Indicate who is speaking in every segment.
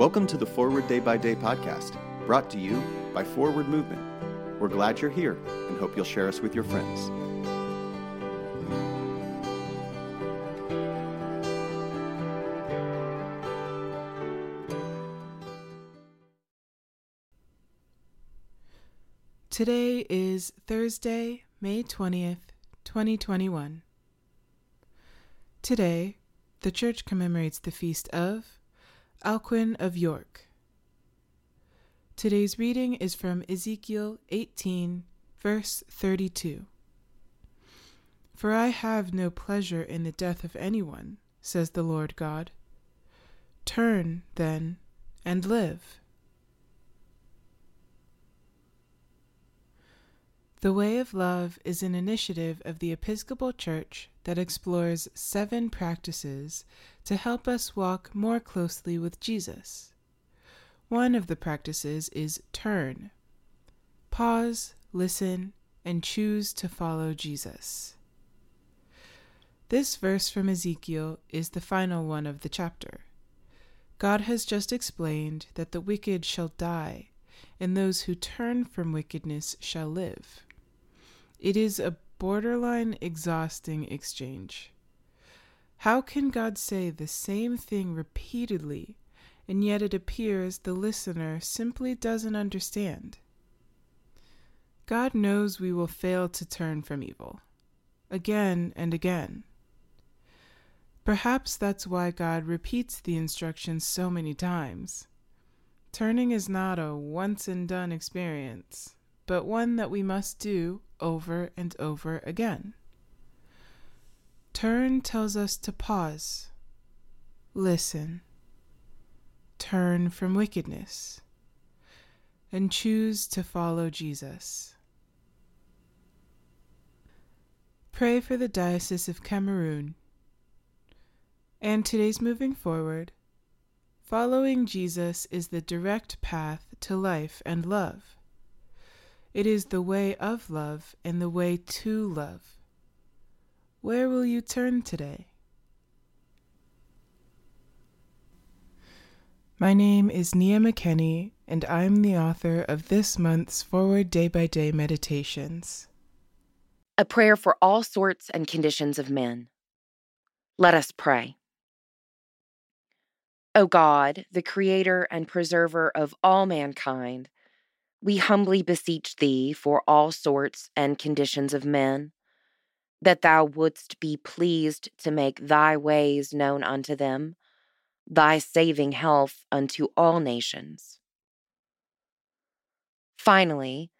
Speaker 1: Welcome to the Forward Day by Day podcast, brought to you by Forward Movement. We're glad you're here and hope you'll share us with your friends.
Speaker 2: Today is Thursday, May 20th, 2021. Today, the church commemorates the feast of Alcuin of York. Today's reading is from Ezekiel 18, verse 32. For I have no pleasure in the death of anyone, says the Lord God. Turn, then, and live. The Way of Love is an initiative of the Episcopal Church that explores seven practices to help us walk more closely with Jesus. One of the practices is turn. Pause, listen, and choose to follow Jesus. This verse from Ezekiel is the final one of the chapter. God has just explained that the wicked shall die, and those who turn from wickedness shall live. It is a borderline exhausting exchange. How can God say the same thing repeatedly, and yet it appears the listener simply doesn't understand? God knows we will fail to turn from evil, again and again. Perhaps that's why God repeats the instructions so many times. Turning is not a once and done experience but one that we must do over and over again. Turn tells us to pause, listen, turn from wickedness, and choose to follow Jesus. Pray for the Diocese of Cameroon. And today's moving forward, following Jesus is the direct path to life and love. It is the way of love and the way to love. Where will you turn today? My name is Nia McKenney, and I'm the author of this month's Forward Day by Day Meditations.
Speaker 3: A prayer for all sorts and conditions of men. Let us pray. O God, the creator and preserver of all mankind, we humbly beseech thee for all sorts and conditions of men, that thou wouldst be pleased to make thy ways known unto them, thy saving health unto all nations. Finally,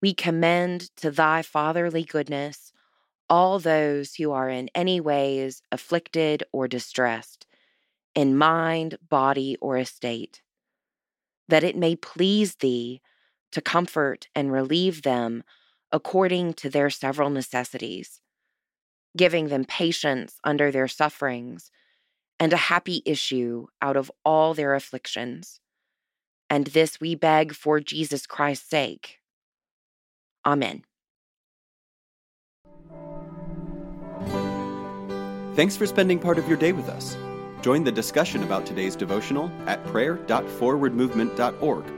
Speaker 3: we commend to thy fatherly goodness all those who are in any ways afflicted or distressed, in mind, body, or estate, that it may please thee to comfort and relieve them according to their several necessities, giving them patience under their sufferings and a happy issue out of all their afflictions. And this we beg for Jesus Christ's sake. Amen.
Speaker 1: Thanks for spending part of your day with us. Join the discussion about today's devotional at prayer.forwardmovement.org